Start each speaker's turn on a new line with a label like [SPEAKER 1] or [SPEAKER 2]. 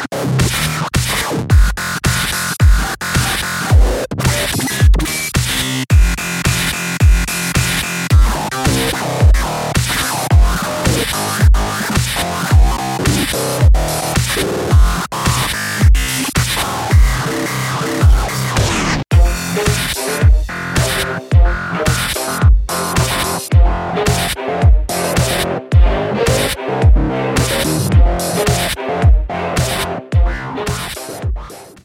[SPEAKER 1] Bye.